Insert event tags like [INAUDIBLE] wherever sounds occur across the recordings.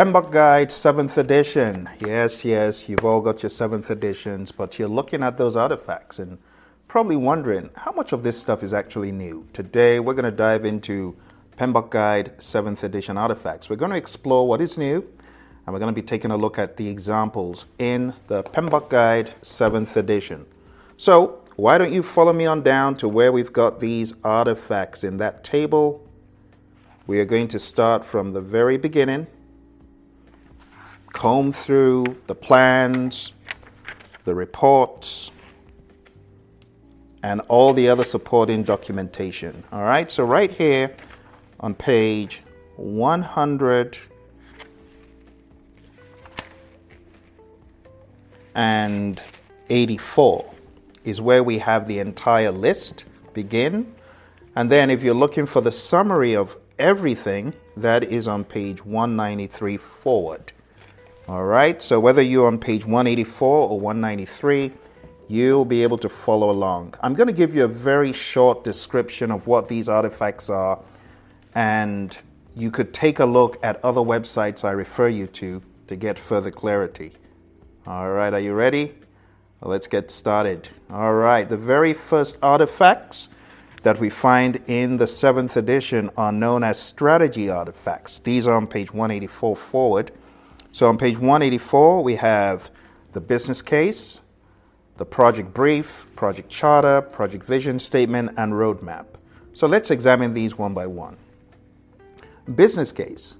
PMBOK Guide 7th edition. Yes, yes, you've all got your 7th editions, but you're looking at those artifacts and probably wondering how much of this stuff is actually new. Today, we're going to dive into PMBOK Guide 7th edition artifacts. We're going to explore what is new, and we're going to be taking a look at the examples in the PMBOK Guide 7th edition. So, why don't you follow me on down to where we've got these artifacts in that table? We are going to start from the very beginning comb through the plans, the reports, and all the other supporting documentation. All right, so right here on page 184 is where we have the entire list begin. And then if you're looking for the summary of everything, that is on page 193 forward. All right, so whether you're on page 184 or 193, you'll be able to follow along. I'm going to give you a very short description of what these artifacts are, and you could take a look at other websites I refer you to to get further clarity. All right, are you ready? Well, let's get started. All right, the very first artifacts that we find in the seventh edition are known as strategy artifacts. These are on page 184 forward. So on page 184, we have the business case, the project brief, project charter, project vision statement, and roadmap. So let's examine these one by one. Business case.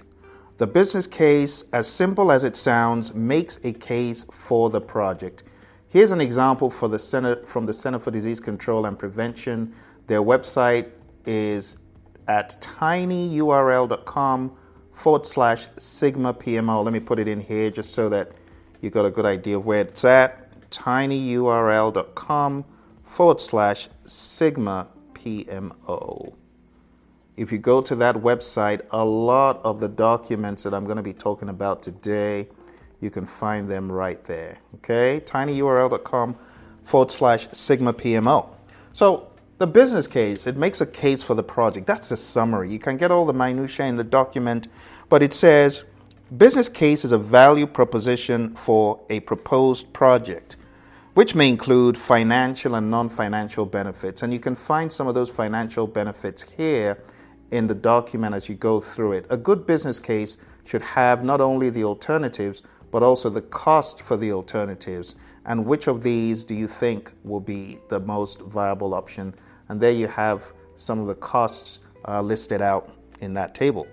The business case, as simple as it sounds, makes a case for the project. Here's an example for the Center, from the Center for Disease Control and Prevention. Their website is at tinyurl.com forward slash sigma PMO. Let me put it in here just so that you got a good idea of where it's at. tinyurl.com forward slash sigma PMO. If you go to that website, a lot of the documents that I'm going to be talking about today, you can find them right there. Okay, tinyurl.com forward slash sigma PMO. So the business case, it makes a case for the project. That's a summary. You can get all the minutiae in the document, but it says business case is a value proposition for a proposed project, which may include financial and non financial benefits. And you can find some of those financial benefits here in the document as you go through it. A good business case should have not only the alternatives, but also the cost for the alternatives. And which of these do you think will be the most viable option and there you have some of the costs uh, listed out in that table.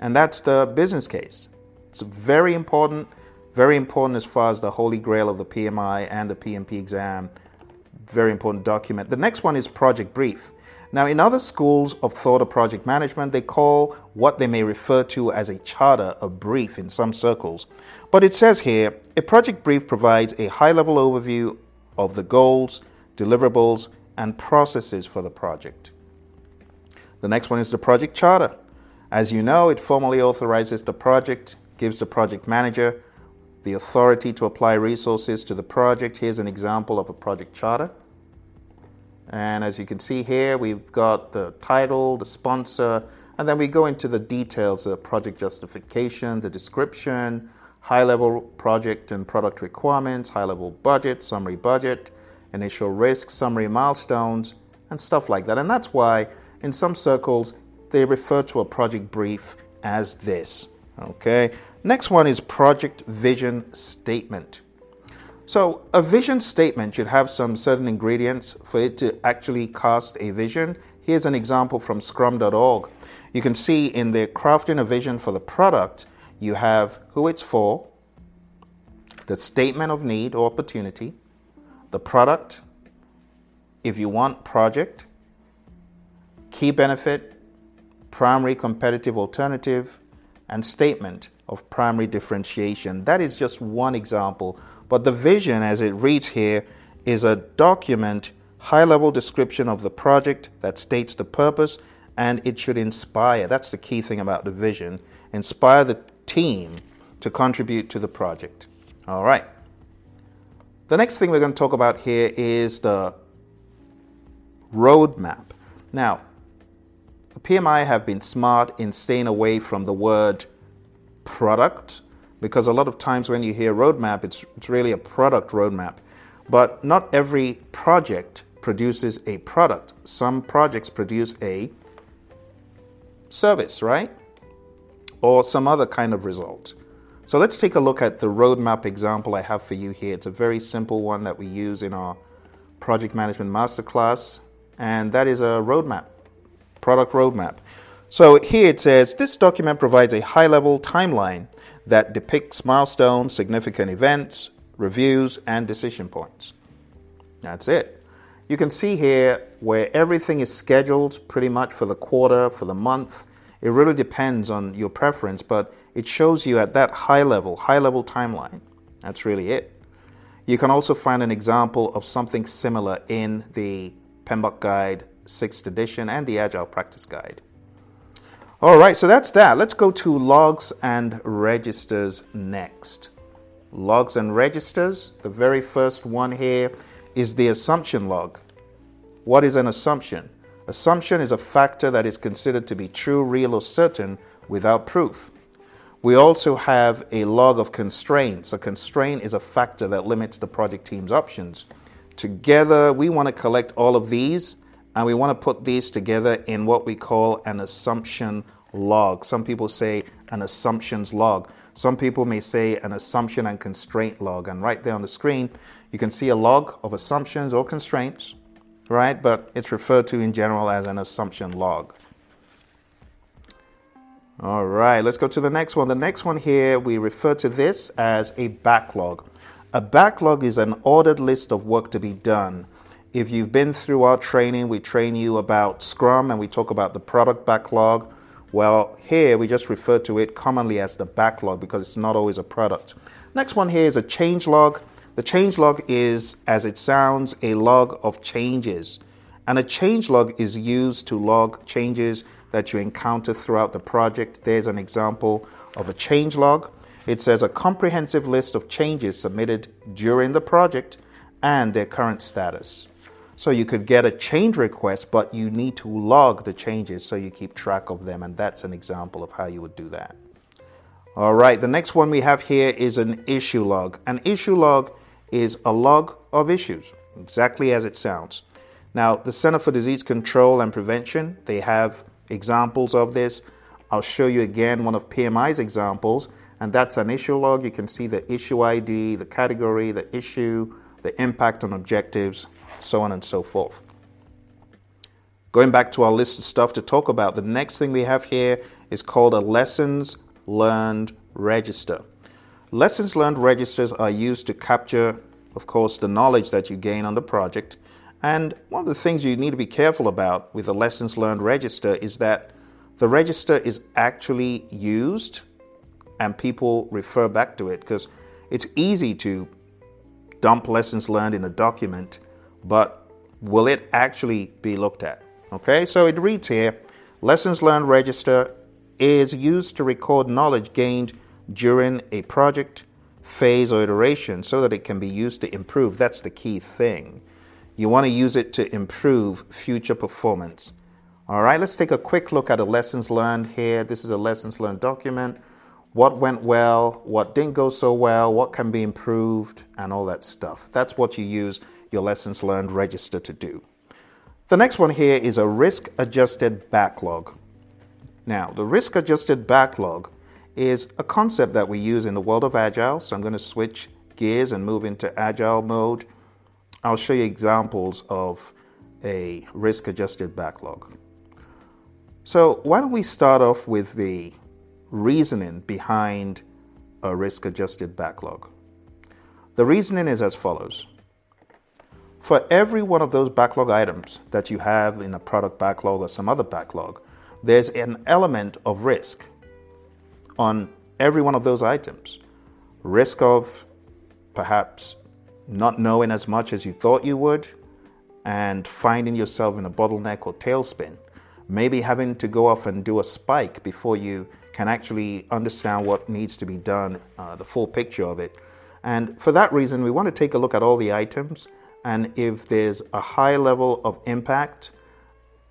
And that's the business case. It's very important, very important as far as the holy grail of the PMI and the PMP exam. Very important document. The next one is project brief. Now, in other schools of thought of project management, they call what they may refer to as a charter a brief in some circles. But it says here a project brief provides a high level overview of the goals, deliverables, and processes for the project. The next one is the project charter. As you know, it formally authorizes the project, gives the project manager the authority to apply resources to the project. Here's an example of a project charter. And as you can see here, we've got the title, the sponsor, and then we go into the details the project justification, the description, high level project and product requirements, high level budget, summary budget, initial risk, summary milestones, and stuff like that. And that's why, in some circles, they refer to a project brief as this. Okay. Next one is project vision statement. So, a vision statement should have some certain ingredients for it to actually cast a vision. Here's an example from scrum.org. You can see in the crafting a vision for the product, you have who it's for, the statement of need or opportunity, the product, if you want project, key benefit, primary competitive alternative, and statement of primary differentiation. That is just one example, but the vision as it reads here is a document, high level description of the project that states the purpose and it should inspire. That's the key thing about the vision. Inspire the team to contribute to the project. All right. The next thing we're going to talk about here is the roadmap. Now, the PMI have been smart in staying away from the word product, because a lot of times when you hear roadmap, it's, it's really a product roadmap. But not every project produces a product. Some projects produce a service, right? Or some other kind of result. So let's take a look at the roadmap example I have for you here. It's a very simple one that we use in our project management masterclass, and that is a roadmap, product roadmap. So here it says this document provides a high level timeline that depicts milestones, significant events, reviews, and decision points. That's it. You can see here where everything is scheduled pretty much for the quarter, for the month. It really depends on your preference, but it shows you at that high level, high level timeline. That's really it. You can also find an example of something similar in the PMBOK Guide 6th edition and the Agile Practice Guide. All right, so that's that. Let's go to logs and registers next. Logs and registers, the very first one here is the assumption log. What is an assumption? Assumption is a factor that is considered to be true, real, or certain without proof. We also have a log of constraints. A constraint is a factor that limits the project team's options. Together, we want to collect all of these and we want to put these together in what we call an assumption log. Some people say an assumptions log. Some people may say an assumption and constraint log. And right there on the screen, you can see a log of assumptions or constraints, right? But it's referred to in general as an assumption log. All right, let's go to the next one. The next one here, we refer to this as a backlog. A backlog is an ordered list of work to be done. If you've been through our training, we train you about Scrum and we talk about the product backlog. Well, here we just refer to it commonly as the backlog because it's not always a product. Next one here is a change log. The change log is, as it sounds, a log of changes. And a change log is used to log changes that you encounter throughout the project. There's an example of a change log. It says a comprehensive list of changes submitted during the project and their current status. So you could get a change request, but you need to log the changes so you keep track of them. And that's an example of how you would do that. All right, the next one we have here is an issue log. An issue log is a log of issues, exactly as it sounds. Now, the Center for Disease Control and Prevention, they have examples of this. I'll show you again one of PMI's examples, and that's an issue log. You can see the issue ID, the category, the issue, the impact on objectives, so on and so forth. Going back to our list of stuff to talk about, the next thing we have here is called a lessons learned register. Lessons learned registers are used to capture, of course, the knowledge that you gain on the project. And one of the things you need to be careful about with a lessons learned register is that the register is actually used and people refer back to it because it's easy to dump lessons learned in a document but will it actually be looked at? Okay, so it reads here Lessons Learned Register is used to record knowledge gained during a project, phase, or iteration so that it can be used to improve. That's the key thing. You want to use it to improve future performance. All right, let's take a quick look at the lessons learned here. This is a lessons learned document. What went well, what didn't go so well, what can be improved, and all that stuff. That's what you use your lessons learned register to do. The next one here is a risk adjusted backlog. Now, the risk adjusted backlog is a concept that we use in the world of Agile. So I'm going to switch gears and move into Agile mode. I'll show you examples of a risk adjusted backlog. So, why don't we start off with the reasoning behind a risk adjusted backlog? The reasoning is as follows for every one of those backlog items that you have in a product backlog or some other backlog, there's an element of risk on every one of those items. Risk of perhaps not knowing as much as you thought you would and finding yourself in a bottleneck or tailspin. Maybe having to go off and do a spike before you can actually understand what needs to be done, uh, the full picture of it. And for that reason, we want to take a look at all the items and if there's a high level of impact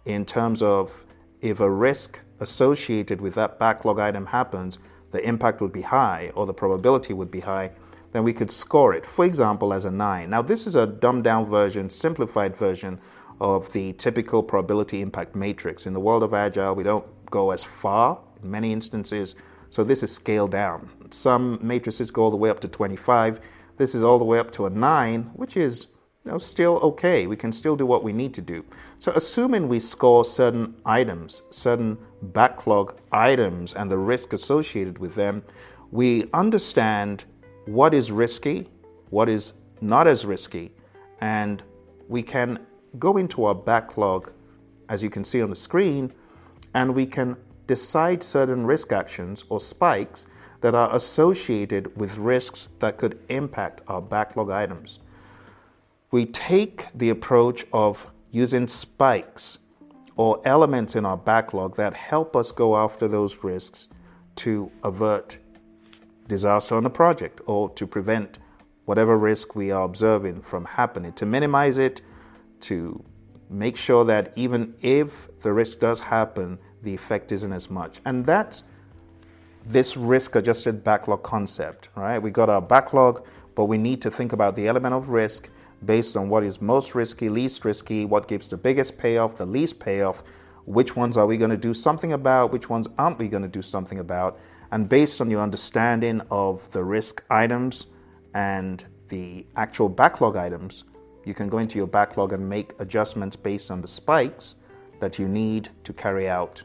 in terms of if a risk associated with that backlog item happens, the impact would be high or the probability would be high, then we could score it, for example, as a 9. Now, this is a dumbed down version, simplified version of the typical probability impact matrix. In the world of Agile, we don't go as far in many instances, so this is scaled down. Some matrices go all the way up to 25. This is all the way up to a 9, which is you know, still okay. We can still do what we need to do. So, assuming we score certain items, certain backlog items, and the risk associated with them, we understand what is risky, what is not as risky, and we can go into our backlog, as you can see on the screen, and we can decide certain risk actions or spikes that are associated with risks that could impact our backlog items. We take the approach of using spikes or elements in our backlog that help us go after those risks to avert disaster on the project or to prevent whatever risk we are observing from happening, to minimize it, to make sure that even if the risk does happen, the effect isn't as much. And that's this risk adjusted backlog concept, right? We got our backlog, but we need to think about the element of risk based on what is most risky, least risky, what gives the biggest payoff, the least payoff, which ones are we going to do something about, which ones aren't we going to do something about. And based on your understanding of the risk items and the actual backlog items, you can go into your backlog and make adjustments based on the spikes that you need to carry out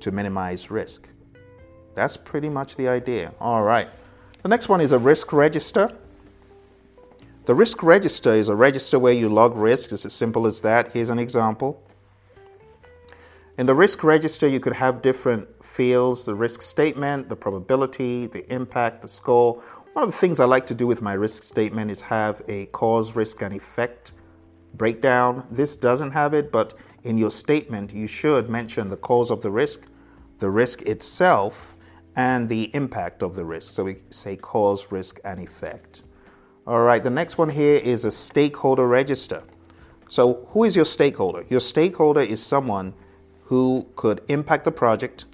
to minimize risk. That's pretty much the idea. All right. The next one is a risk register. The risk register is a register where you log risks. It's as simple as that. Here's an example. In the risk register, you could have different fields the risk statement, the probability, the impact, the score, one of the things I like to do with my risk statement is have a cause, risk, and effect breakdown. This doesn't have it, but in your statement, you should mention the cause of the risk, the risk itself, and the impact of the risk. So we say cause, risk, and effect. All right, the next one here is a stakeholder register. So, who is your stakeholder? Your stakeholder is someone who could impact the project,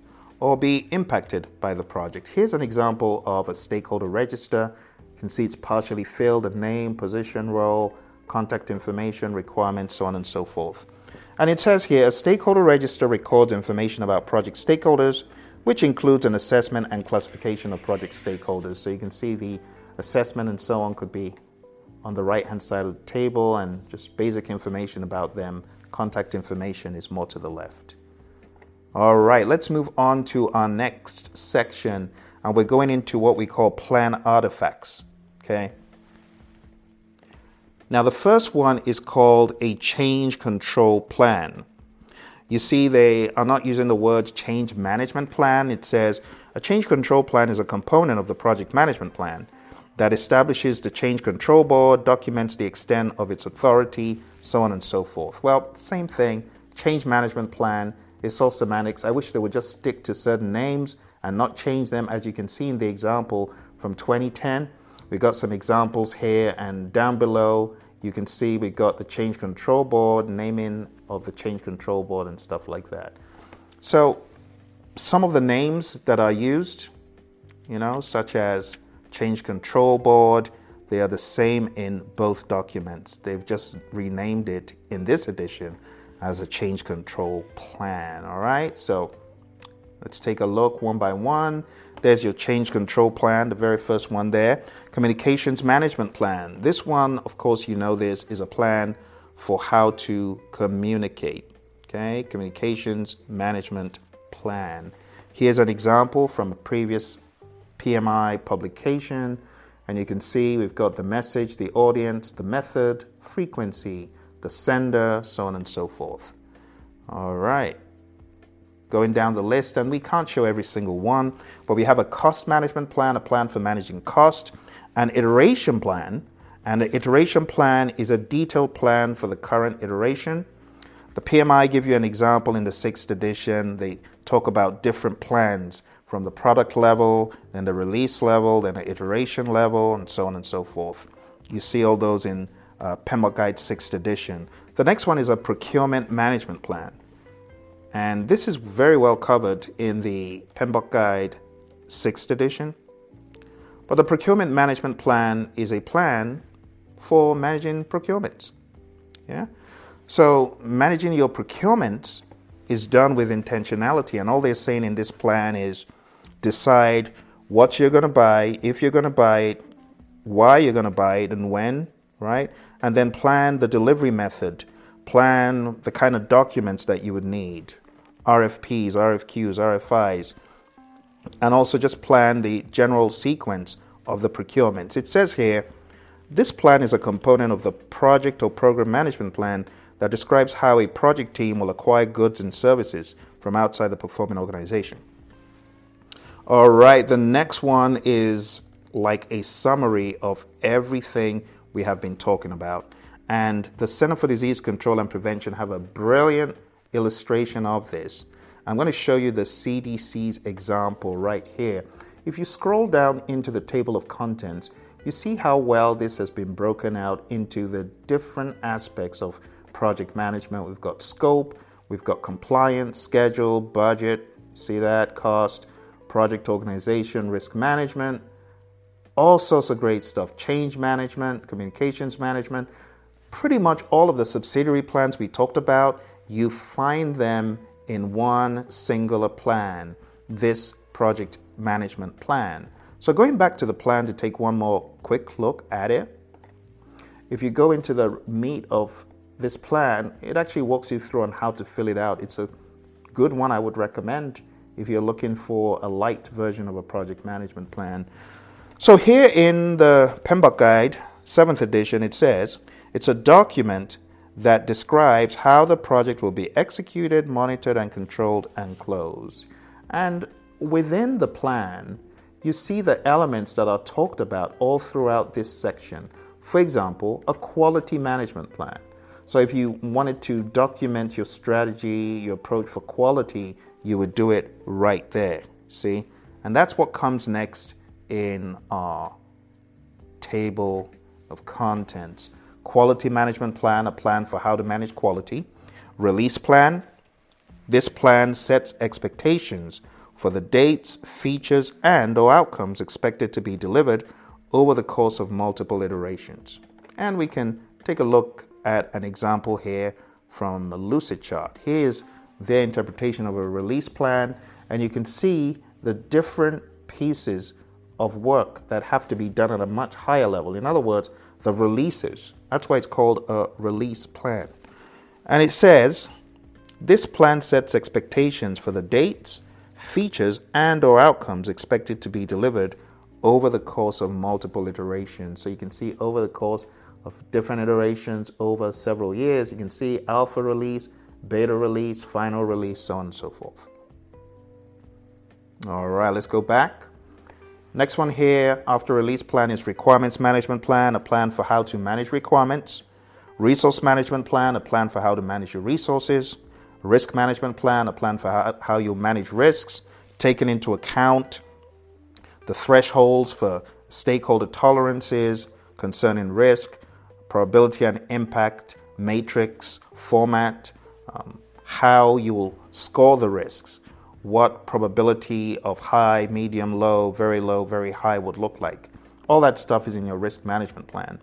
or be impacted by the project. Here's an example of a stakeholder register. You can see it's partially filled, a name, position, role, contact information, requirements, so on and so forth. And it says here a stakeholder register records information about project stakeholders, which includes an assessment and classification of project stakeholders. So you can see the assessment and so on could be on the right hand side of the table, and just basic information about them. Contact information is more to the left. All right, let's move on to our next section. And we're going into what we call plan artifacts. Okay. Now, the first one is called a change control plan. You see, they are not using the word change management plan. It says a change control plan is a component of the project management plan that establishes the change control board, documents the extent of its authority, so on and so forth. Well, same thing, change management plan it's all semantics. I wish they would just stick to certain names and not change them. As you can see in the example from 2010, we got some examples here and down below. You can see we got the change control board, naming of the change control board, and stuff like that. So, some of the names that are used, you know, such as change control board, they are the same in both documents. They've just renamed it in this edition as a change control plan. All right, so let's take a look one by one. There's your change control plan, the very first one there. Communications management plan. This one, of course, you know this, is a plan for how to communicate. Okay, communications management plan. Here's an example from a previous PMI publication, and you can see we've got the message, the audience, the method, frequency, the sender, so on and so forth. All right. Going down the list, and we can't show every single one, but we have a cost management plan, a plan for managing cost, an iteration plan, and the iteration plan is a detailed plan for the current iteration. The PMI give you an example in the sixth edition. They talk about different plans from the product level, then the release level, then the iteration level, and so on and so forth. You see all those in uh, PMBOK Guide 6th edition. The next one is a procurement management plan. And this is very well covered in the PMBOK Guide sixth edition. But the procurement management plan is a plan for managing procurements. Yeah? So managing your procurements is done with intentionality, and all they're saying in this plan is decide what you're going to buy, if you're going to buy it, why you're going to buy it, and when, right? And then plan the delivery method, plan the kind of documents that you would need RFPs, RFQs, RFIs, and also just plan the general sequence of the procurements. It says here this plan is a component of the project or program management plan that describes how a project team will acquire goods and services from outside the performing organization. All right, the next one is like a summary of everything we have been talking about. And the Center for Disease Control and Prevention have a brilliant illustration of this. I'm going to show you the CDC's example right here. If you scroll down into the table of contents, you see how well this has been broken out into the different aspects of project management. We've got scope, we've got compliance, schedule, budget, see that, cost, project organization, risk management, all sorts of great stuff, change management, communications management. Pretty much all of the subsidiary plans we talked about, you find them in one singular plan, this project management plan. So, going back to the plan to take one more quick look at it, if you go into the meat of this plan, it actually walks you through on how to fill it out. It's a good one I would recommend if you're looking for a light version of a project management plan. So, here in the PMBOK Guide, 7th edition, it says it's a document that describes how the project will be executed, monitored, and controlled and closed. And within the plan, you see the elements that are talked about all throughout this section. For example, a quality management plan. So, if you wanted to document your strategy, your approach for quality, you would do it right there. See? And that's what comes next in our table of contents. Quality management plan, a plan for how to manage quality. Release plan. This plan sets expectations for the dates, features, and or outcomes expected to be delivered over the course of multiple iterations. And we can take a look at an example here from the Lucidchart. Here's their interpretation of a release plan, and you can see the different pieces of work that have to be done at a much higher level. In other words, the releases. That's why it's called a release plan. And it says this plan sets expectations for the dates, features and or outcomes expected to be delivered over the course of multiple iterations. So you can see over the course of different iterations over several years, you can see alpha release, beta release, final release, so on and so forth. All right, let's go back. Next one here after release plan is requirements management plan, a plan for how to manage requirements. Resource management plan, a plan for how to manage your resources risk management plan, a plan for how, you manage risks, taking into account the thresholds for stakeholder tolerances concerning risk, probability and impact matrix format, um, how you will score the risks, what probability of high, medium, low, very low, very high would look like. All that stuff is in your risk management plan.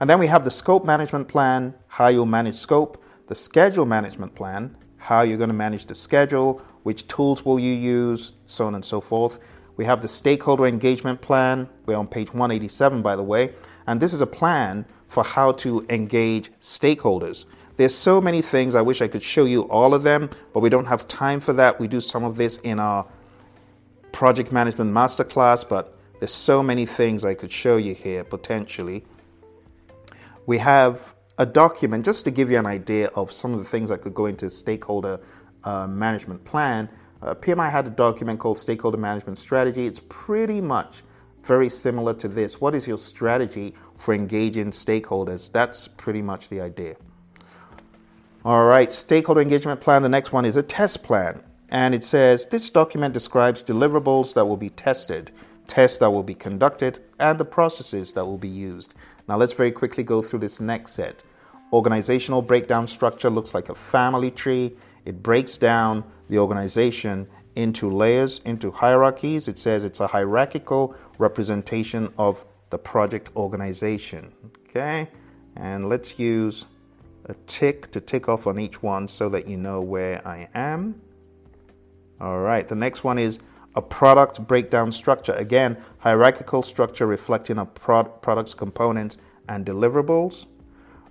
And then we have the scope management plan, how you'll manage scope, the schedule management plan, how you're going to manage the schedule, which tools will you use, so on and so forth. We have the stakeholder engagement plan. We're on page 187, by the way. And this is a plan for how to engage stakeholders. There's so many things. I wish I could show you all of them, but we don't have time for that. We do some of this in our project management masterclass, but there's so many things I could show you here potentially. We have a document, just to give you an idea of some of the things that could go into stakeholder uh, management plan. Uh, PMI had a document called Stakeholder Management Strategy. It's pretty much very similar to this. What is your strategy for engaging stakeholders? That's pretty much the idea. All right, stakeholder engagement plan. The next one is a test plan. And it says this document describes deliverables that will be tested, tests that will be conducted, and the processes that will be used. Now let's very quickly go through this next set. Organizational breakdown structure looks like a family tree. It breaks down the organization into layers, into hierarchies. It says it's a hierarchical representation of the project organization. Okay? And let's use a tick to tick off on each one so that you know where I am. All right, the next one is a product breakdown structure. Again, hierarchical structure reflecting a prod- product's components and deliverables.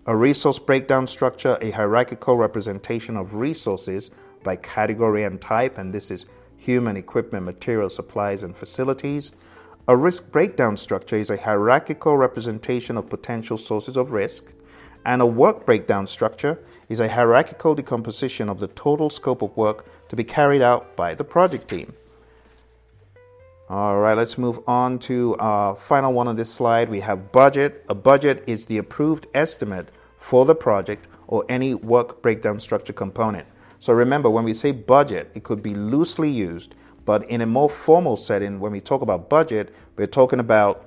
A resource breakdown structure, a hierarchical representation of resources by category and type, and this is human, equipment, material, supplies, and facilities. A risk breakdown structure is a hierarchical representation of potential sources of risk. And a work breakdown structure is a hierarchical decomposition of the total scope of work to be carried out by the project team. All right, let's move on to our final one on this slide. We have budget. A budget is the approved estimate for the project or any work breakdown structure component. So remember, when we say budget, it could be loosely used, but in a more formal setting, when we talk about budget, we're talking about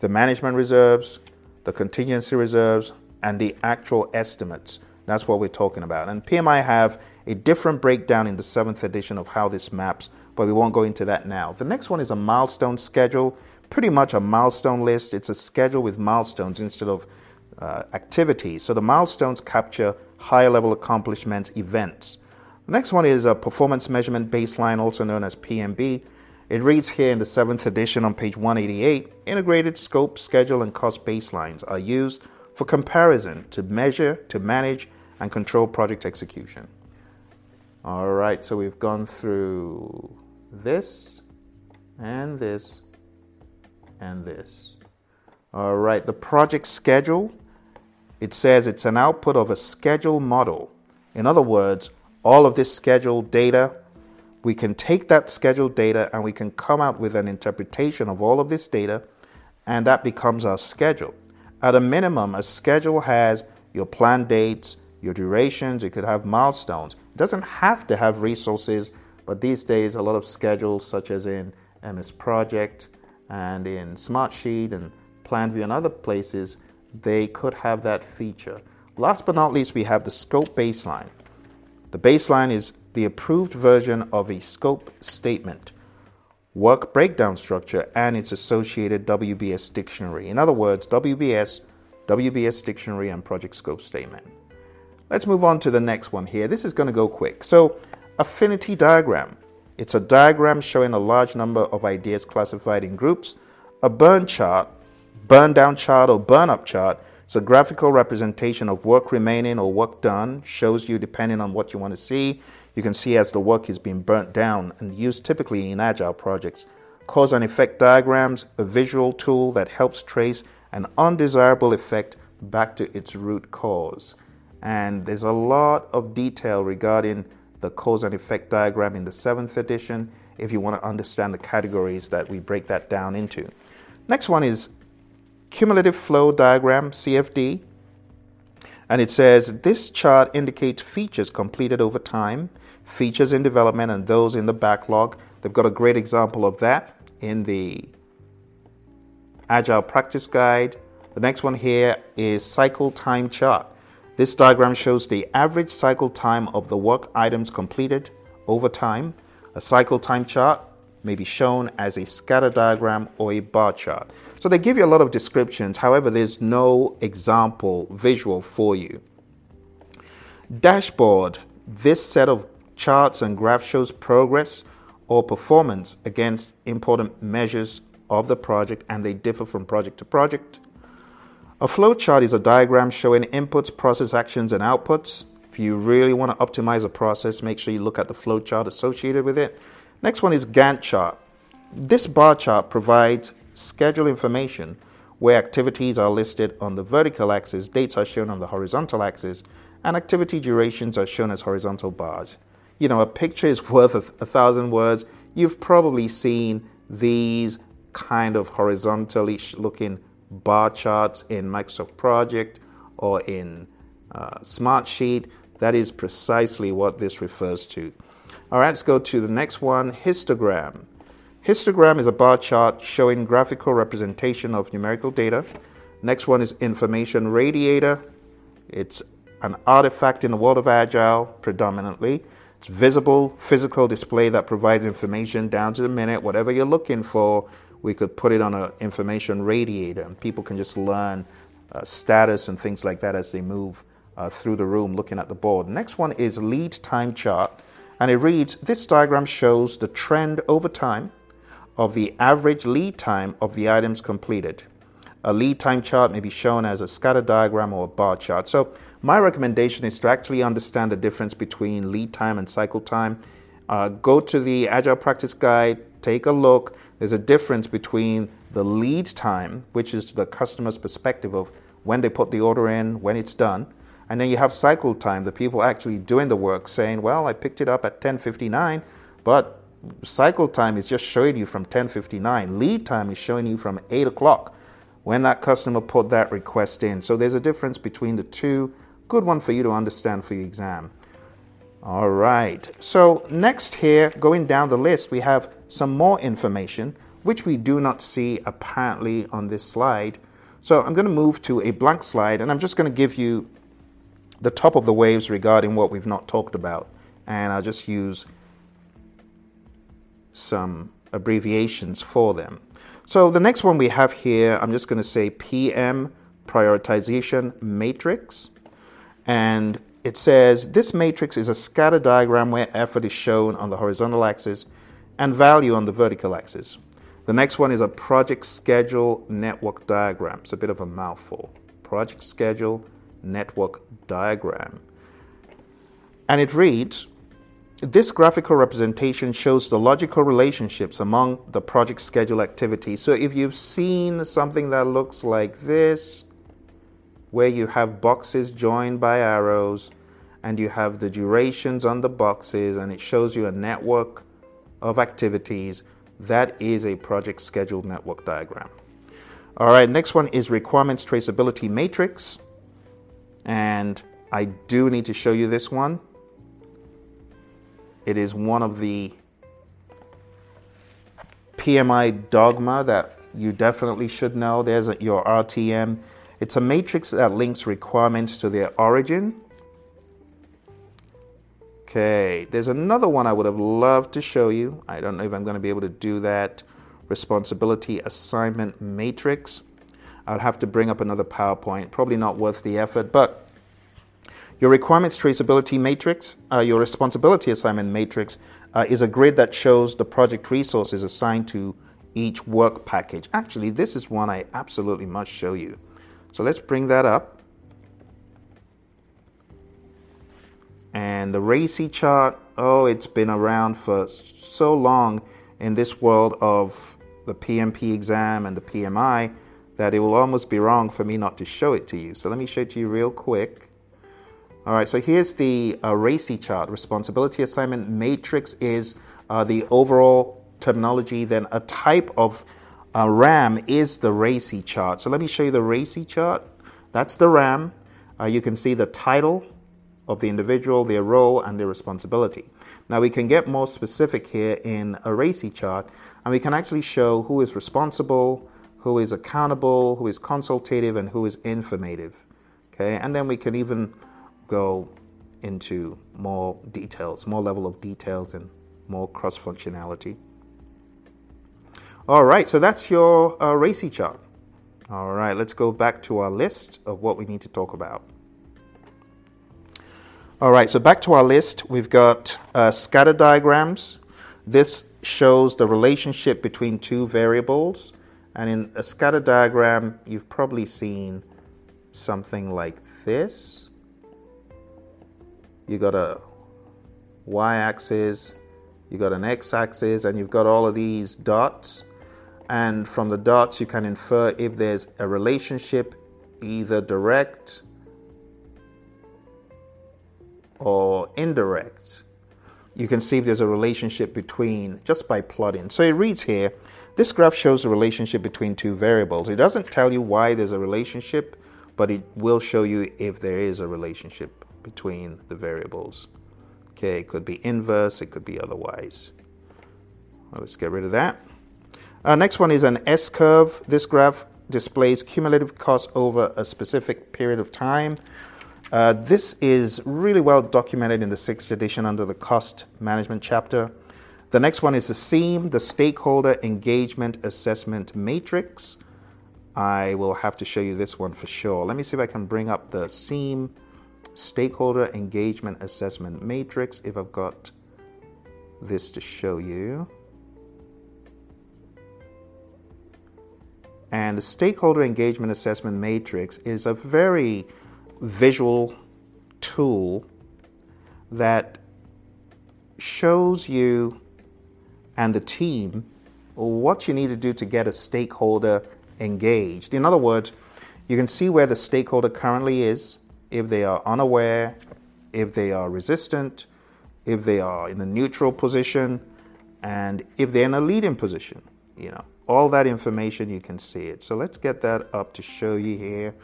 the management reserves, the contingency reserves, and the actual estimates. That's what we're talking about. And PMI have a different breakdown in the seventh edition of how this maps, but we won't go into that now. The next one is a milestone schedule, pretty much a milestone list. It's a schedule with milestones instead of uh, activities. So the milestones capture higher level accomplishments, events. The next one is a performance measurement baseline, also known as PMB. It reads here in the seventh edition on page 188 integrated scope, schedule, and cost baselines are used for comparison to measure, to manage, and control project execution. All right, so we've gone through this and this and this. All right, the project schedule, it says it's an output of a schedule model. In other words, all of this scheduled data, we can take that scheduled data and we can come out with an interpretation of all of this data, and that becomes our schedule. At a minimum, a schedule has your planned dates, your durations, it could have milestones. It doesn't have to have resources, but these days, a lot of schedules, such as in MS Project and in Smartsheet and PlanView and other places, they could have that feature. Last but not least, we have the scope baseline. The baseline is the approved version of a scope statement work breakdown structure, and its associated WBS dictionary. In other words, WBS, WBS dictionary, and project scope statement. Let's move on to the next one here. This is going to go quick. So, affinity diagram. It's a diagram showing a large number of ideas classified in groups. A burn chart, burn down chart, or burn up chart. It's a graphical representation of work remaining or work done, shows you depending on what you want to see. You can see as the work is being burnt down and used typically in agile projects. Cause and effect diagrams, a visual tool that helps trace an undesirable effect back to its root cause. And there's a lot of detail regarding the cause and effect diagram in the seventh edition if you want to understand the categories that we break that down into. Next one is cumulative flow diagram, CFD. And it says this chart indicates features completed over time features in development and those in the backlog. They've got a great example of that in the Agile Practice Guide. The next one here is cycle time chart. This diagram shows the average cycle time of the work items completed over time. A cycle time chart may be shown as a scatter diagram or a bar chart. So they give you a lot of descriptions, however, there's no example visual for you. Dashboard. This set of charts and graphs shows progress or performance against important measures of the project and they differ from project to project. A flow chart is a diagram showing inputs, process actions, and outputs. If you really want to optimize a process, make sure you look at the flow chart associated with it. Next one is Gantt chart. This bar chart provides schedule information where activities are listed on the vertical axis, dates are shown on the horizontal axis, and activity durations are shown as horizontal bars you know, a picture is [LAUGHS] worth a, a thousand words. You've probably seen these kind of horizontally looking bar charts in Microsoft Project or in uh, Smartsheet. That is precisely what this refers to. All right, let's go to the next one histogram. Histogram is a bar chart showing graphical representation of numerical data. Next one is information radiator. It's an artifact in the world of Agile predominantly. It's visible, physical display that provides information down to the minute. Whatever you're looking for, we could put it on an information radiator, and people can just learn uh, status and things like that as they move uh, through the room looking at the board. Next one is lead time chart, and it reads This diagram shows the trend over time of the average lead time of the items completed. A lead time chart may be shown as a scatter diagram or a bar chart. So my recommendation is to actually understand the difference between lead time and cycle time. Uh, go to the Agile Practice Guide, take a look. There's a difference between the lead time, which is the customer's perspective of when they put the order in, when it's done, and then you have cycle time, the people actually doing the work saying, "Well, I picked it up at 10:59, but cycle time is just showing you from 10:59. Lead time is showing you from 8 o'clock when that customer put that request in. So there's a difference between the two Good one for you to understand for your exam. All right. So next here, going down the list, we have some more information, which we do not see apparently on this slide. So I'm going to move to a blank slide, and I'm just going to give you the top of the waves regarding what we've not talked about. And I'll just use some abbreviations for them. So the next one we have here, I'm just going to say PM prioritization matrix. And it says this matrix is a scatter diagram where effort is shown on the horizontal axis and value on the vertical axis. The next one is a project schedule network diagram. It's a bit of a mouthful. Project schedule network diagram. And it reads This graphical representation shows the logical relationships among the project schedule activities. So if you've seen something that looks like this, where you have boxes joined by arrows and you have the durations on the boxes and it shows you a network of activities. That is a project schedule network diagram. All right, next one is requirements traceability matrix. And I do need to show you this one. It is one of the PMI dogma that you definitely should know. There's your RTM it's a matrix that links requirements to their origin. Okay, there's another one I would have loved to show you. I don't know if I'm going to be able to do that. Responsibility assignment matrix. I'd have to bring up another PowerPoint. Probably not worth the effort, but your requirements traceability matrix, uh, your responsibility assignment matrix, uh, is a grid that shows the project resources assigned to each work package. Actually, this is one I absolutely must show you. So let's bring that up. And the RACI chart, oh, it's been around for so long in this world of the PMP exam and the PMI that it will almost be wrong for me not to show it to you. So let me show it to you real quick. All right, so here's the uh, RACI chart. Responsibility assignment matrix is uh, the overall terminology, then a type of uh, RAM is the RACI chart. So let me show you the RACI chart. That's the RAM. Uh, you can see the title of the individual, their role, and their responsibility. Now we can get more specific here in a RACI chart, and we can actually show who is responsible, who is accountable, who is consultative, and who is informative. Okay, and then we can even go into more details, more level of details, and more cross functionality. All right, so that's your uh, RACI chart. All right, let's go back to our list of what we need to talk about. All right, so back to our list, we've got uh, scatter diagrams. This shows the relationship between two variables. And in a scatter diagram, you've probably seen something like this. You got a y axis, you got an x axis, and you've got all of these dots. And from the dots, you can infer if there's a relationship, either direct or indirect. You can see if there's a relationship between just by plotting. So it reads here this graph shows a relationship between two variables. It doesn't tell you why there's a relationship, but it will show you if there is a relationship between the variables. Okay, it could be inverse, it could be otherwise. Well, let's get rid of that. Uh, next one is an S curve. This graph displays cumulative cost over a specific period of time. Uh, this is really well documented in the sixth edition under the cost management chapter. The next one is the SEAM, the Stakeholder Engagement Assessment Matrix. I will have to show you this one for sure. Let me see if I can bring up the SEAM Stakeholder Engagement Assessment Matrix if I've got this to show you. And the Stakeholder Engagement Assessment Matrix is a very visual tool that shows you and the team what you need to do to get a stakeholder engaged. In other words, you can see where the stakeholder currently is, if they are unaware, if they are resistant, if they are in a neutral position, and if they're in a leading position. You know, all that information you can see it. So let's get that up to show you here.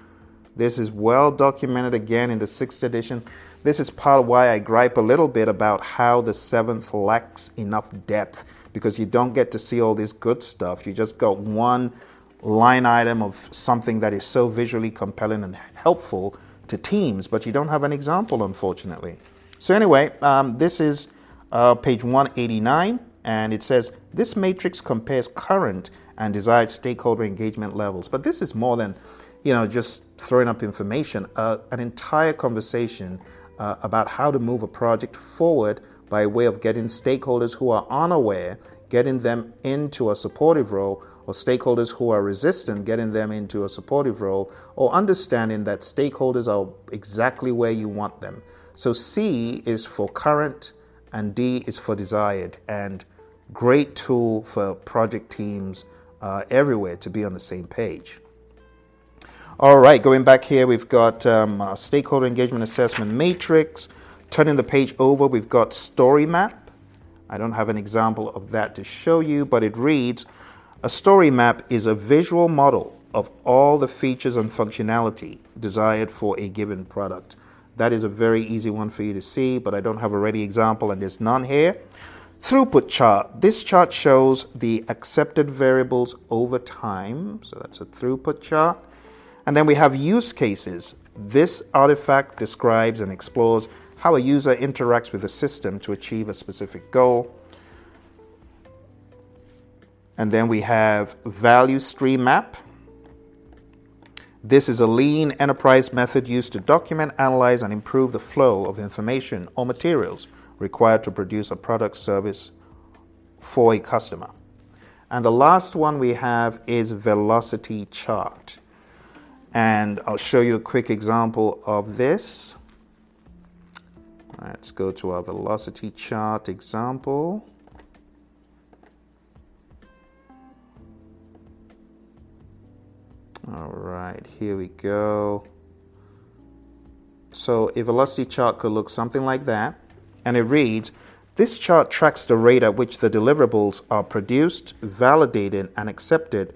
This is well documented again in the sixth edition. This is part of why I gripe a little bit about how the seventh lacks enough depth because you don't get to see all this good stuff. You just got one line item of something that is so visually compelling and helpful to teams, but you don't have an example, unfortunately. So, anyway, um, this is uh, page 189, and it says this matrix compares current and desired stakeholder engagement levels. But this is more than you know just throwing up information. Uh, an entire conversation uh, about how to move a project forward by way of getting stakeholders who are unaware, getting them into a supportive role, or stakeholders who are resistant, getting them into a supportive role, or understanding that stakeholders are exactly where you want them. So C is for current and D is for desired, and great tool for project teams uh, everywhere to be on the same page. All right, going back here, we've got um, stakeholder engagement assessment matrix. Turning the page over, we've got story map. I don't have an example of that to show you, but it reads A story map is a visual model of all the features and functionality desired for a given product. That is a very easy one for you to see, but I don't have a ready example and there's none here. Throughput chart. This chart shows the accepted variables over time. So that's a throughput chart. And then we have use cases. This artifact describes and explores how a user interacts with the system to achieve a specific goal. And then we have value stream map. This is a lean enterprise method used to document, analyze, and improve the flow of information or materials required to produce a product service for a customer. And the last one we have is velocity chart. And I'll show you a quick example of this. Let's go to our velocity chart example. All right, here we go. So a velocity chart could look something like that, and it reads, this chart tracks the rate at which the deliverables are produced, validated, and accepted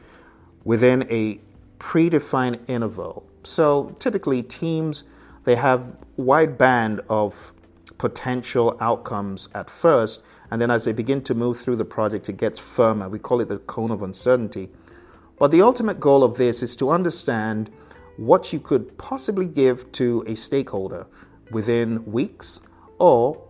within a predefined interval. So typically teams they have wide band of potential outcomes at first, and then as they begin to move through the project, it gets firmer. We call it the cone of uncertainty. But the ultimate goal of this is to understand what you could possibly give to a stakeholder within weeks, or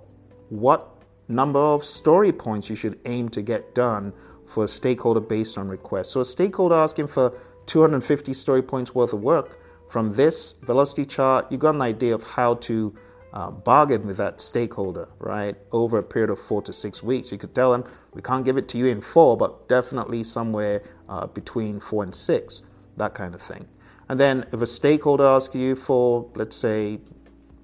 what number of story points you should aim to get done for a stakeholder based on request. So, a stakeholder asking for 250 story points worth of work from this velocity chart, you've got an idea of how to uh, bargain with that stakeholder, right, over a period of four to six weeks. You could tell them, we can't give it to you in four, but definitely somewhere uh, between four and six, that kind of thing. And then if a stakeholder asks you for, let's say,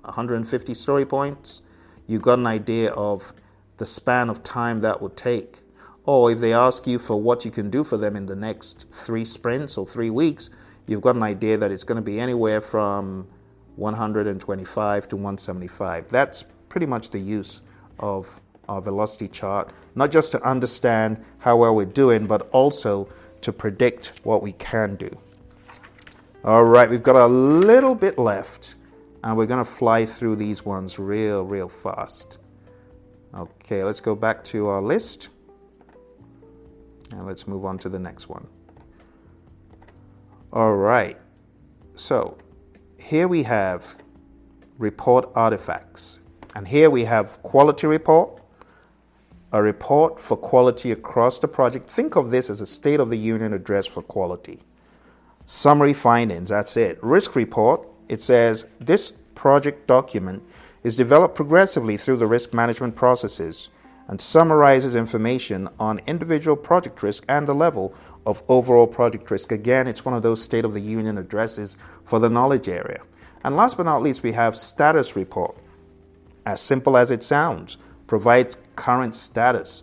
150 story points, you've got an idea of the span of time that would take. Or if they ask you for what you can do for them in the next three sprints or three weeks, you've got an idea that it's going to be anywhere from 125 to 175. That's pretty much the use of our velocity chart, not just to understand how well we're doing, but also to predict what we can do. All right, we've got a little bit left, and we're going to fly through these ones real, real fast. Okay, let's go back to our list, and let's move on to the next one. All right, so here we have report artifacts. And here we have quality report, a report for quality across the project. Think of this as a State of the Union address for quality. Summary findings, that's it. Risk report, it says this project document is developed progressively through the risk management processes and summarizes information on individual project risk and the level of overall project risk. Again, it's one of those State of the Union addresses for the knowledge area. And last but not least, we have status report. As simple as it sounds, provides current status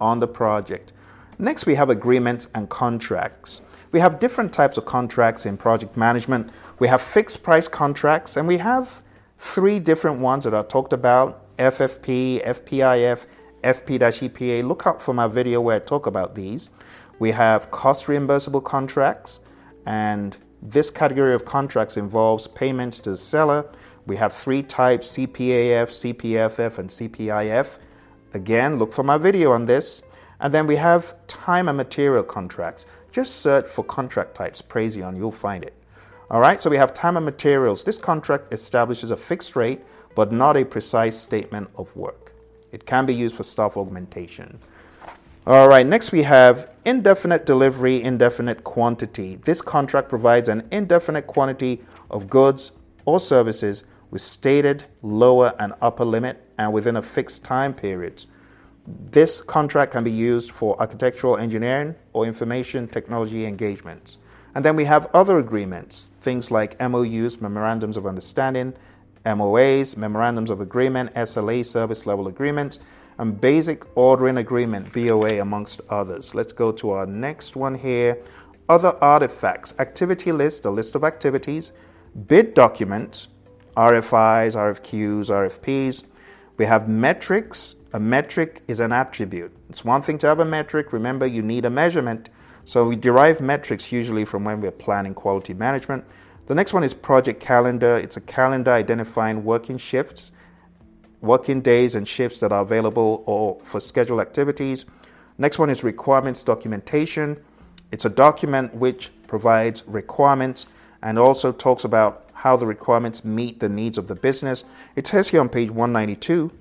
on the project. Next, we have agreements and contracts. We have different types of contracts in project management. We have fixed price contracts, and we have three different ones that I talked about FFP, FPIF, FP EPA. Look out for my video where I talk about these. We have cost reimbursable contracts, and this category of contracts involves payments to the seller. We have three types CPAF, CPFF, and CPIF. Again, look for my video on this. And then we have time and material contracts. Just search for contract types, Praizion, you'll find it. All right, so we have time and materials. This contract establishes a fixed rate, but not a precise statement of work. It can be used for staff augmentation. All right, next we have indefinite delivery, indefinite quantity. This contract provides an indefinite quantity of goods or services with stated lower and upper limit and within a fixed time period. This contract can be used for architectural engineering or information technology engagements. And then we have other agreements, things like MOUs, memorandums of understanding, MOAs, Memorandums of Agreement, SLA, Service Level Agreements, and Basic Ordering Agreement, BOA, amongst others. Let's go to our next one here. Other artifacts, activity list, a list of activities, bid documents, RFIs, RFQs, RFPs. We have metrics. A metric is an attribute. It's one thing to have a metric. Remember, you need a measurement. So we derive metrics usually from when we're planning quality management. The next one is project calendar. It's a calendar identifying working shifts, working days and shifts that are available or for scheduled activities. Next one is requirements documentation. It's a document which provides requirements and also talks about how the requirements meet the needs of the business. It says here on page 192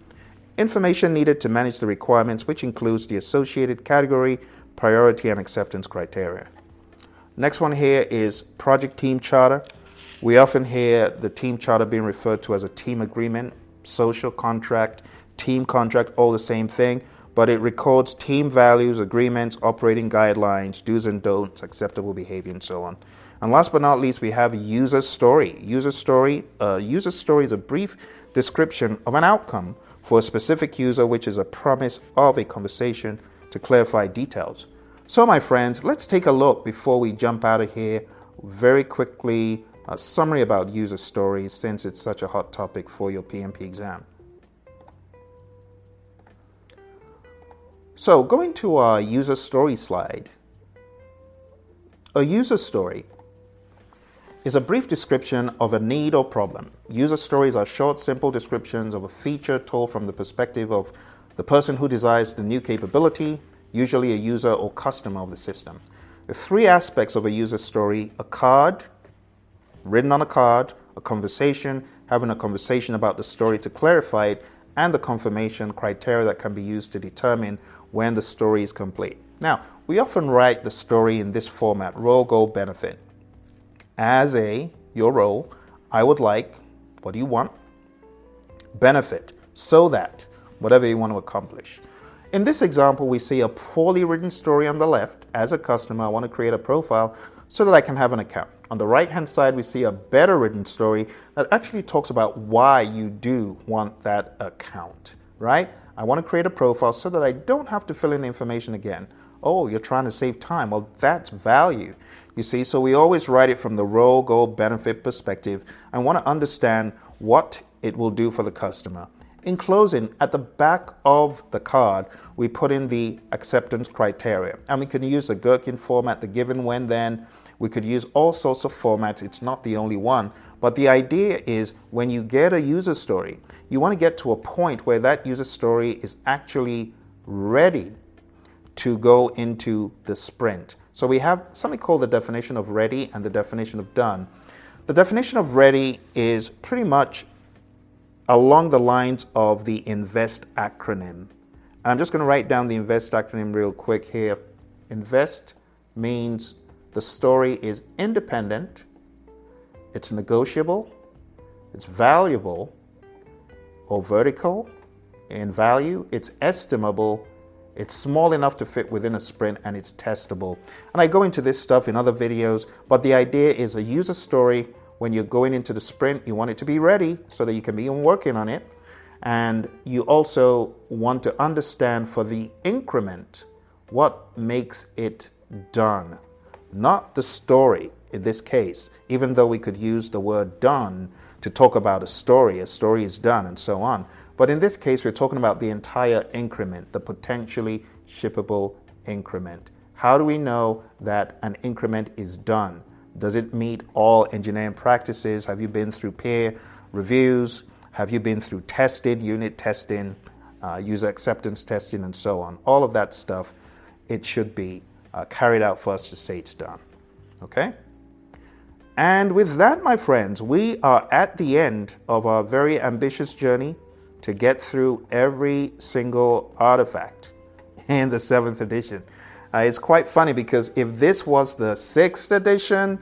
information needed to manage the requirements, which includes the associated category, priority, and acceptance criteria. Next one here is project team charter. We often hear the team charter being referred to as a team agreement, social contract, team contract, all the same thing, but it records team values, agreements, operating guidelines, do's and don'ts, acceptable behavior, and so on. And last but not least, we have user story. User story, uh, user story is a brief description of an outcome for a specific user, which is a promise of a conversation to clarify details. So, my friends, let's take a look before we jump out of here very quickly. A summary about user stories since it's such a hot topic for your PMP exam. So, going to our user story slide, a user story is a brief description of a need or problem. User stories are short, simple descriptions of a feature told from the perspective of the person who desires the new capability, usually a user or customer of the system. The three aspects of a user story a card, written on a card, a conversation, having a conversation about the story to clarify it, and the confirmation criteria that can be used to determine when the story is complete. Now, we often write the story in this format role, goal, benefit. As a, your role, I would like, what do you want? Benefit, so that, whatever you want to accomplish. In this example, we see a poorly written story on the left. As a customer, I want to create a profile so that I can have an account. On the right hand side, we see a better written story that actually talks about why you do want that account, right? I want to create a profile so that I don't have to fill in the information again. Oh, you're trying to save time. Well, that's value. You see, so we always write it from the role, goal, benefit perspective and want to understand what it will do for the customer. In closing, at the back of the card, we put in the acceptance criteria. And we can use the Gherkin format, the given when then. We could use all sorts of formats. It's not the only one. But the idea is when you get a user story, you want to get to a point where that user story is actually ready to go into the sprint. So we have something called the definition of ready and the definition of done. The definition of ready is pretty much along the lines of the INVEST acronym. And I'm just going to write down the INVEST acronym real quick here. INVEST means the story is independent, it's negotiable, it's valuable or vertical in value, it's estimable, it's small enough to fit within a sprint, and it's testable. And I go into this stuff in other videos, but the idea is a user story when you're going into the sprint, you want it to be ready so that you can be working on it. And you also want to understand for the increment what makes it done, not the story in this case, even though we could use the word done to talk about a story, a story is done, and so on. But in this case, we're talking about the entire increment, the potentially shippable increment. How do we know that an increment is done? Does it meet all engineering practices? Have you been through peer reviews? Have you been through tested unit testing, uh, user acceptance testing, and so on? All of that stuff, it should be uh, carried out us to say it's done. Okay? And with that, my friends, we are at the end of our very ambitious journey to get through every single artifact [LAUGHS] in the seventh edition. Uh, it's quite funny because if this was the sixth edition,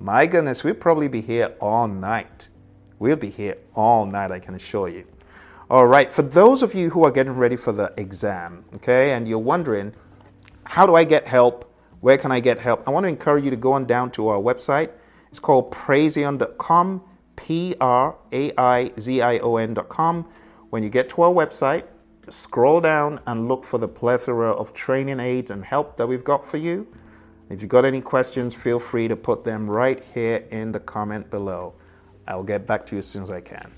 my goodness, we'd probably be here all night. We'll be here all night, I can assure you. All right, for those of you who are getting ready for the exam, okay, and you're wondering, how do I get help? Where can I get help? I want to encourage you to go on down to our website. It's called praizion.com P R A I Z I O N.com. When you get to our website, scroll down and look for the plethora of training aids and help that we've got for you. If you've got any questions, feel free to put them right here in the comment below. I'll get back to you as soon as I can.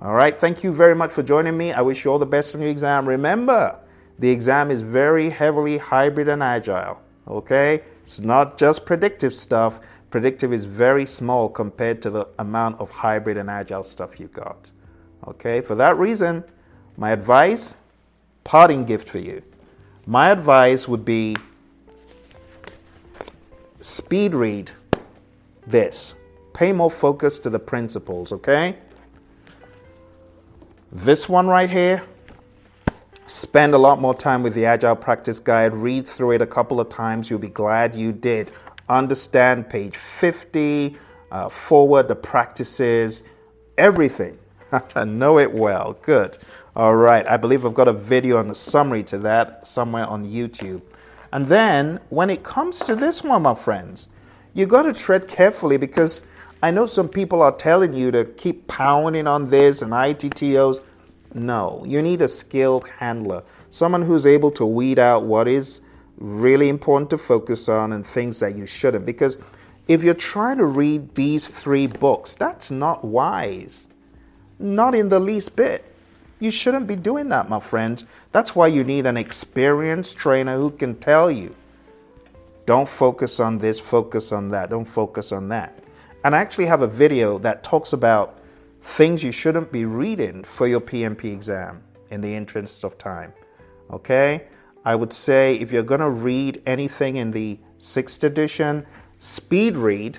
All right, thank you very much for joining me. I wish you all the best on your exam. Remember, the exam is very heavily hybrid and agile. Okay? It's not just predictive stuff, Predictive is very small compared to the amount of hybrid and agile stuff you got. Okay, for that reason, my advice, parting gift for you. My advice would be speed read this. Pay more focus to the principles, okay? This one right here, spend a lot more time with the Agile Practice Guide. Read through it a couple of times. You'll be glad you did understand page 50, uh, forward the practices, everything. [LAUGHS] know it well. Good. All right. I believe I've got a video on the summary to that somewhere on YouTube. And then when it comes to this one, my friends, you've got to tread carefully because I know some people are telling you to keep pounding on this and ITTOs. No, you need a skilled handler, someone who's able to weed out what is really important to focus on and things that you shouldn't. Because if you're trying to read these three books, that's not wise. Not in the least bit. You shouldn't be doing that, my friends. That's why you need an experienced trainer who can tell you don't focus on this, focus on that, don't focus on that. And I actually have a video that talks about things you shouldn't be reading for your PMP exam in the interest of time. Okay? I would say if you're going to read anything in the sixth edition, speed read,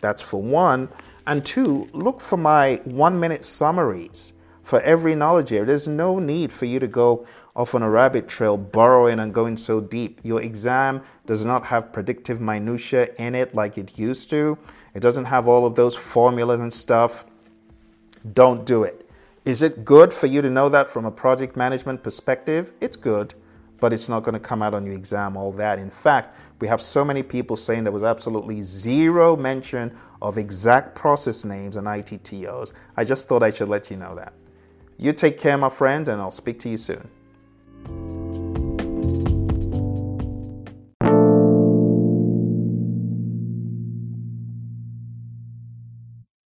that's for one. And two, look for my one minute summaries for every knowledge area. There's no need for you to go off on a rabbit trail, burrowing and going so deep. Your exam does not have predictive minutiae in it like it used to. It doesn't have all of those formulas and stuff. Don't do it. Is it good for you to know that from a project management perspective? It's good but it's not going to come out on your exam, all that. In fact, we have so many people saying there was absolutely zero mention of exact process names and ITTOs. I just thought I should let you know that. You take care, my friends, and I'll speak to you soon.